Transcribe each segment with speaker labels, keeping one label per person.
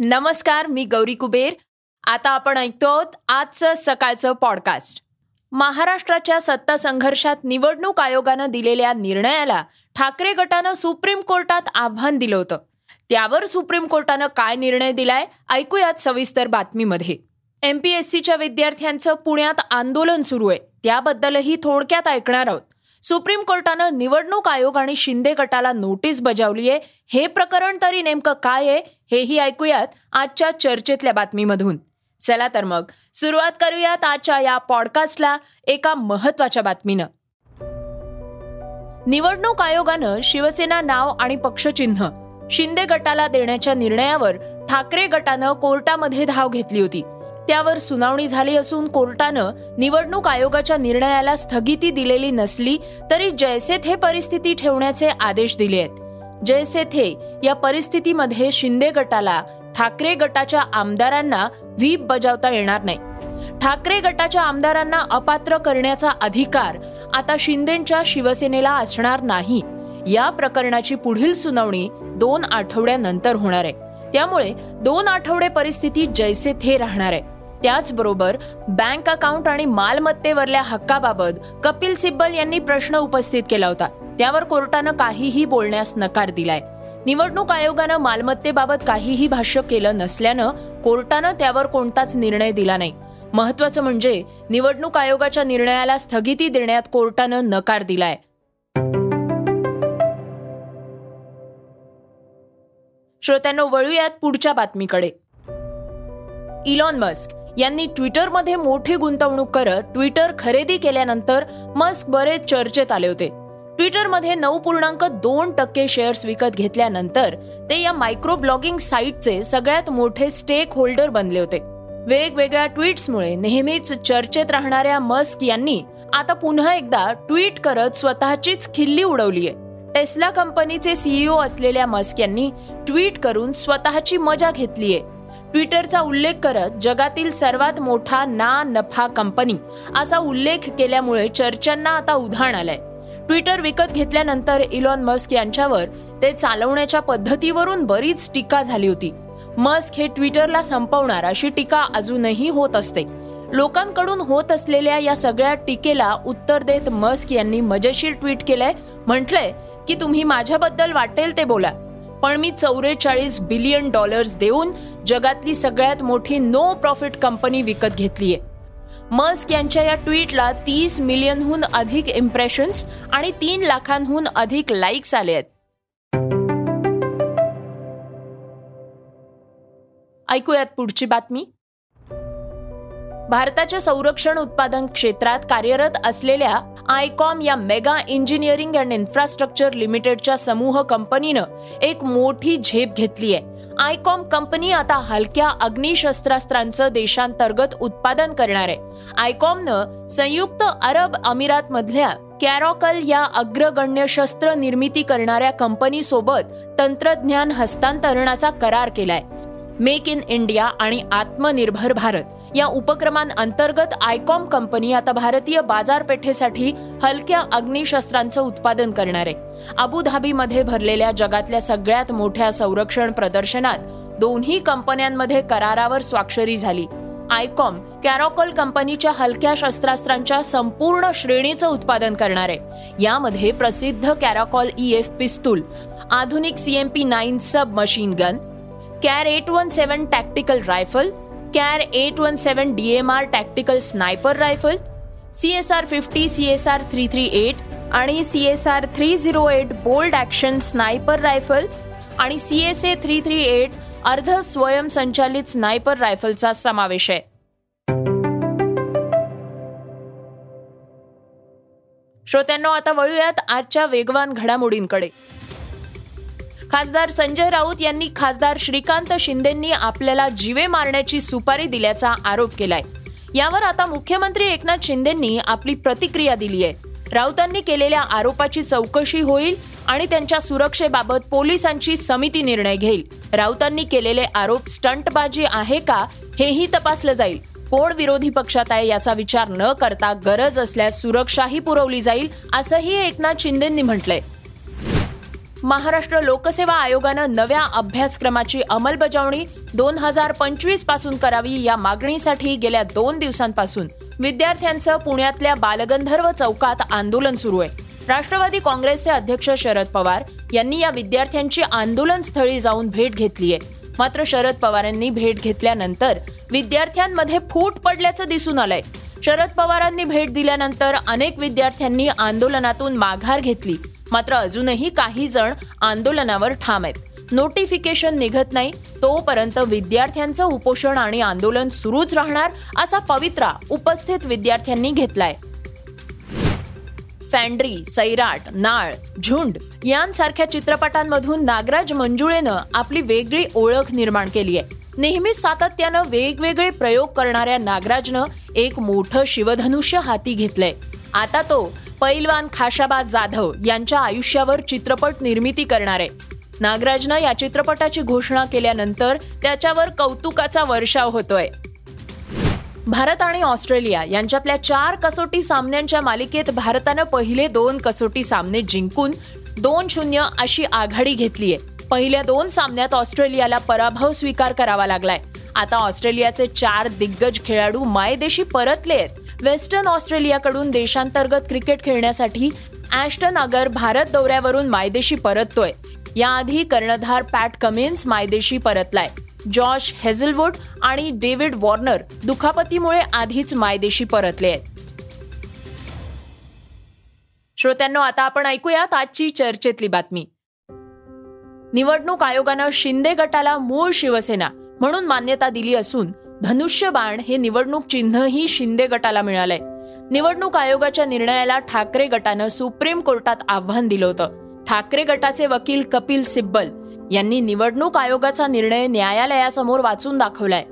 Speaker 1: नमस्कार मी गौरी कुबेर. आता आपण ऐकतो आजचं सकाळचं पॉडकास्ट महाराष्ट्राच्या सत्ता संघर्षात निवडणूक आयोगानं दिलेल्या निर्णयाला ठाकरे गटानं सुप्रीम कोर्टात आव्हान दिलं होतं. त्यावर सुप्रीम कोर्टानं काय निर्णय दिलाय ऐकूयात सविस्तर बातमीमध्ये. एमपीएससीच्या विद्यार्थ्यांचं पुण्यात आंदोलन सुरू आहे. त्याबद्दलही थोडक्यात ऐकणार आहोत. सुप्रीम कोर्टानं निवडणूक आयोग आणि शिंदे गटाला नोटीस बजावली आहे. हे प्रकरण तरी नेमकं काय आहे हेही ऐकूयात आजच्या चर्चेतल्या बातमीमधून. चला तर मग सुरुवात करूयात आजच्या या पॉडकास्टला एका महत्त्वाच्या बातमीनं. निवडणूक आयोगानं शिवसेना नाव आणि पक्षचिन्ह शिंदे गटाला देण्याच्या निर्णयावर ठाकरे गटानं कोर्टामध्ये धाव घेतली होती. त्यावर सुनावणी झाली असून कोर्टानं निवडणूक आयोगाच्या निर्णयाला स्थगिती दिलेली नसली तरी जैसे थे परिस्थिती ठेवण्याचे आदेश दिले आहेत. जैसे थे या परिस्थितीमध्ये शिंदे गटाला ठाकरे गटाच्या आमदारांना व्हीप बजावता येणार नाही. ठाकरे गटाच्या आमदारांना अपात्र करण्याचा अधिकार आता शिंदेच्या शिवसेनेला असणार नाही. या प्रकरणाची पुढील सुनावणी दोन आठवड्यानंतर होणार आहे. त्यामुळे दोन आठवडे परिस्थिती जैसे थे राहणार आहे. त्याचबरोबर बँक अकाउंट आणि मालमत्तेवरल्या हक्काबाबत कपिल सिब्बल यांनी प्रश्न उपस्थित केला होता. त्यावर कोर्टानं काहीही बोलण्यास नकार दिलाय. निवडणूक आयोगानं मालमत्तेबाबत काहीही भाष्य केलं नसल्यानं कोर्टानं त्यावर कोणताच निर्णय दिला नाही. महत्वाचं म्हणजे निवडणूक आयोगाच्या निर्णयाला स्थगिती देण्यात कोर्टानं नकार दिलाय. श्रोत्यांना वळूयात पुढच्या बातमीकडे. इलॉन मस्क यांनी ट्विटरमध्ये मोठी गुंतवणूक करत ट्विटर खरेदी केल्यानंतर मस्क बरेच चर्चेत आले होते. ट्विटरमध्ये नऊ पूर्णांक दोन टक्के शेअर्स विकत घेतल्यानंतर ते या मायक्रो ब्लॉगिंग साईटचे सगळ्यात मोठे स्टेक होल्डर बनले होते. वेगवेगळ्या ट्विट्समुळे नेहमीच चर्चेत राहणाऱ्या मस्क यांनी आता पुन्हा एकदा ट्विट करत स्वतःचीच खिल्ली उडवलीय. टेस्ला कंपनीचे सीईओ असलेल्या मस्क यांनी ट्विट करून स्वतःची मजा घेतलीये. ट्विटरचा उल्लेख करत जगातील सर्वात मोठा ना नफा कंपनी असा उल्लेख केल्यामुळे चर्चांना आता उधाण आलंय. ट्विटर विकत घेतल्यानंतर इलॉन मस्क यांच्यावर ते चालवण्याच्या पद्धतीवरून बरीच टीका झाली होती. मस्क हे ट्विटरला संपवणार अशी टीका अजूनही होत असते. लोकांकडून होत असलेल्या या सगळ्या टीकेला उत्तर देत मस्क यांनी मजेशीर ट्विट केलंय म्हटलंय की तुम्ही माझ्याबद्दल वाटेल ते बोला पण मी चौवेचाळीस बिलियन डॉलर्स देऊन जगातली सगळ्यात मोठी नो प्रॉफिट कंपनी विकत घेतलीये मस्क यांच्या या ट्विटला तीस मिलियनहून अधिक इम्प्रेशन्स आणि तीन लाखांहून अधिक लाईक्स आले आहेत. ऐकूयात पुढची बातमी. भारताच्या संरक्षण उत्पादन क्षेत्रात कार्यरत असलेल्या आयकॉम या मेगा इंजिनिअरिंग अँड इन्फ्रास्ट्रक्चर लिमिटेडच्या समूह कंपनीनं एक मोठी झेप घेतली आहे. आयकॉम कंपनी आता हलक्या अग्निशस्त्रास्त्रांचं देशांतर्गत उत्पादन करणार आहे. आयकॉमनं संयुक्त अरब अमिरात मधल्या कॅरॉकल या अग्रगण्य शस्त्र निर्मिती करणाऱ्या कंपनीसोबत तंत्रज्ञान हस्तांतरणाचा करार केलाय. मेक इन इंडिया आणि आत्मनिर्भर भारत या उपक्रमांअंतर्गत आयकॉम कंपनी आता भारतीय बाजारपेठेसाठी हलक्या अग्निशस्त्रांचं उत्पादन करणार आहे. अबुधाबीमध्ये भरलेल्या जगातल्या सगळ्यात मोठ्या संरक्षण प्रदर्शनात दोन्ही कंपन्यांमध्ये करारावर स्वाक्षरी झाली. आयकॉम कॅरोकॉल कंपनीच्या हलक्या शस्त्रास्त्रांच्या संपूर्ण श्रेणीचं उत्पादन करणार आहे. यामध्ये प्रसिद्ध कॅराकॉल ई एफ पिस्तूल आधुनिक CMP nine sub machine gun CAR eight one seven tactical rifle CAR eight one seven D M R tactical sniper rifle C S R fifty C S R three three eight आणि C S R three zero eight bolt action sniper rifle आणि C S A three three eight अर्ध स्वयंसंचालित sniper रायफलचा समावेश आहे. श्रोत्यांना आता वळूयात आजच्या वेगवान घडामोडींकडे. खासदार संजय राऊत यांनी खासदार श्रीकांत शिंदेंनी आपल्याला जीवे मारण्याची सुपारी दिल्याचा आरोप केलाय. यावर आता मुख्यमंत्री एकनाथ शिंदेंनी आपली प्रतिक्रिया दिली आहे. राऊतांनी केलेल्या आरोपाची चौकशी होईल आणि त्यांच्या सुरक्षेबाबत पोलिसांची समिती निर्णय घेईल. राऊतांनी केलेले आरोप स्टंटबाजी आहे का हेही तपासलं जाईल. कोण विरोधी पक्षात आहे याचा विचार न करता गरज असल्यास सुरक्षाही पुरवली जाईल असंही एकनाथ शिंदेंनी म्हटलंय. महाराष्ट्र लोकसेवा आयोगानं नव्या अभ्यासक्रमाची अंमलबजावणी दोन हजार पंचवीसपासून करावी या मागणीसाठी गेल्या दोन दिवसांपासून विद्यार्थ्यांचं पुण्यातल्या बालगंधर्व चौकात आंदोलन सुरू आहे. राष्ट्रवादी काँग्रेसचे अध्यक्ष शरद पवार यांनी या विद्यार्थ्यांची आंदोलन स्थळी जाऊन भेट घेतली आहे. मात्र शरद पवारांनी भेट घेतल्यानंतर विद्यार्थ्यांमध्ये फूट पडल्याचं दिसून आलंय. शरद पवारांनी भेट दिल्यानंतर अनेक विद्यार्थ्यांनी आंदोलनातून माघार घेतली. मात्र अजूनही काही जण आंदोलनावर ठाम आहेत. नोटिफिकेशन निघत नाही. तोपर्यंत विद्यार्थ्यांचं उपोषण आणि आंदोलन सुरूच राहणार असा पवित्रा उपस्थित विद्यार्थ्यांनी घेतलाय. फॅन्ड्री सैराट नाळ झुंड यांसारख्या चित्रपटांमधून नागराज मंजुळेनं आपली वेगळी ओळख निर्माण केली आहे. नेहमीच सातत्यानं वेगवेगळे प्रयोग करणाऱ्या नागराजनं एक मोठं शिवधनुष्य हाती घेतलंय. आता तो पैलवान खाशाबा जाधव यांच्या आयुष्यावर चित्रपट निर्मिती करणार. आहे नागराजनं या चित्रपटाची घोषणा केल्यानंतर त्याच्यावर कौतुकाचा वर्षाव होतोय. भारत आणि ऑस्ट्रेलिया यांच्यातल्या चार कसोटी सामन्यांच्या मालिकेत भारतानं पहिले दोन कसोटी सामने जिंकून दोन शून्य अशी आघाडी घेतली आहे पहिल्या दोन सामन्यात ऑस्ट्रेलियाला पराभव स्वीकार करावा लागलाय. आता ऑस्ट्रेलियाचे चार दिग्गज खेळाडू मायदेशी परतले आहेत वेस्टर्न ऑस्ट्रेलियाकडून देशांतर्गत क्रिकेट खेळण्यासाठी ॲश्टन अगर भारत दौऱ्यावरून मायदेशी परततोय. याआधी कर्णधार पॅट कमिन्स मायदेशी परतलाय. जॉश हेझलवूड आणि डेव्हिड वॉर्नर दुखापतीमुळे आधीच मायदेशी परतले आहेत. श्रोत्यांनो आता आपण ऐकूयात आजची चर्चेतली बातमी. निवडणूक आयोगानं शिंदे गटाला मूळ शिवसेना म्हणून मान्यता दिली असून धनुष्यबाण हे निवडणूक चिन्हही शिंदे गटाला मिळालंय. निवडणूक आयोगाच्या निर्णयाला ठाकरे गटानं सुप्रीम कोर्टात आव्हान दिलं होतं. ठाकरे गटाचे वकील कपिल सिब्बल यांनी निवडणूक आयोगाचा निर्णय न्यायालयासमोर वाचून दाखवलाय.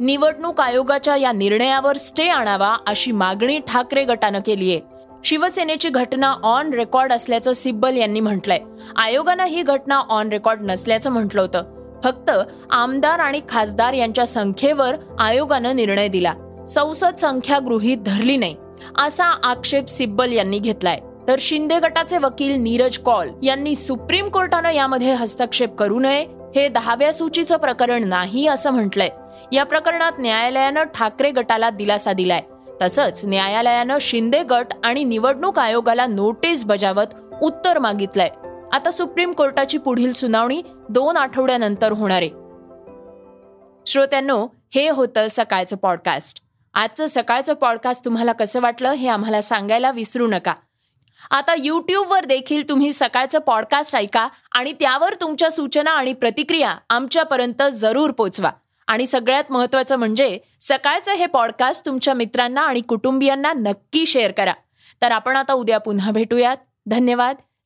Speaker 1: निवडणूक आयोगाच्या या निर्णयावर स्टे आणावा अशी मागणी ठाकरे गटानं केली आहे शिवसेनेची घटना ऑन रेकॉर्ड असल्याचं सिब्बल यांनी म्हटलंय. आयोगानं ही घटना ऑन रेकॉर्ड नसल्याचं म्हटलं होतं. फक्त आमदार आणि खासदार यांच्या संख्येवर आयोगानं निर्णय दिला. संसद संख्या गृहीत धरली नाही असा आक्षेप सिब्बल यांनी घेतलाय. तर शिंदे गटाचे वकील नीरज कॉल यांनी सुप्रीम कोर्टानं यामध्ये हस्तक्षेप करू नये हे दहाव्या सूचीचं प्रकरण नाही असं म्हटलंय. या प्रकरणात न्यायालयानं ठाकरे गटाला दिलासा दिलाय. तसंच न्यायालयानं शिंदे गट आणि निवडणूक आयोगाला नोटीस बजावत उत्तर मागितलंय. आता सुप्रीम कोर्टाची पुढील सुनावणी दोन आठवड्यानंतर होणार आहे. श्रोत्यांनो हे होतं सकाळचं पॉडकास्ट आजचं सकाळचं पॉडकास्ट तुम्हाला कसं वाटलं हे आम्हाला सांगायला विसरू नका. आता यूट्यूबवर देखील तुम्ही सकाळचं पॉडकास्ट ऐका आणि त्यावर तुमच्या सूचना आणि प्रतिक्रिया आमच्यापर्यंत जरूर पोचवा. आणि सगळ्यात महत्त्वाचं म्हणजे सकाळचं हे पॉडकास्ट तुमच्या मित्रांना आणि कुटुंबियांना नक्की शेअर करा. तर आपण आता उद्या पुन्हा भेटूयात. धन्यवाद.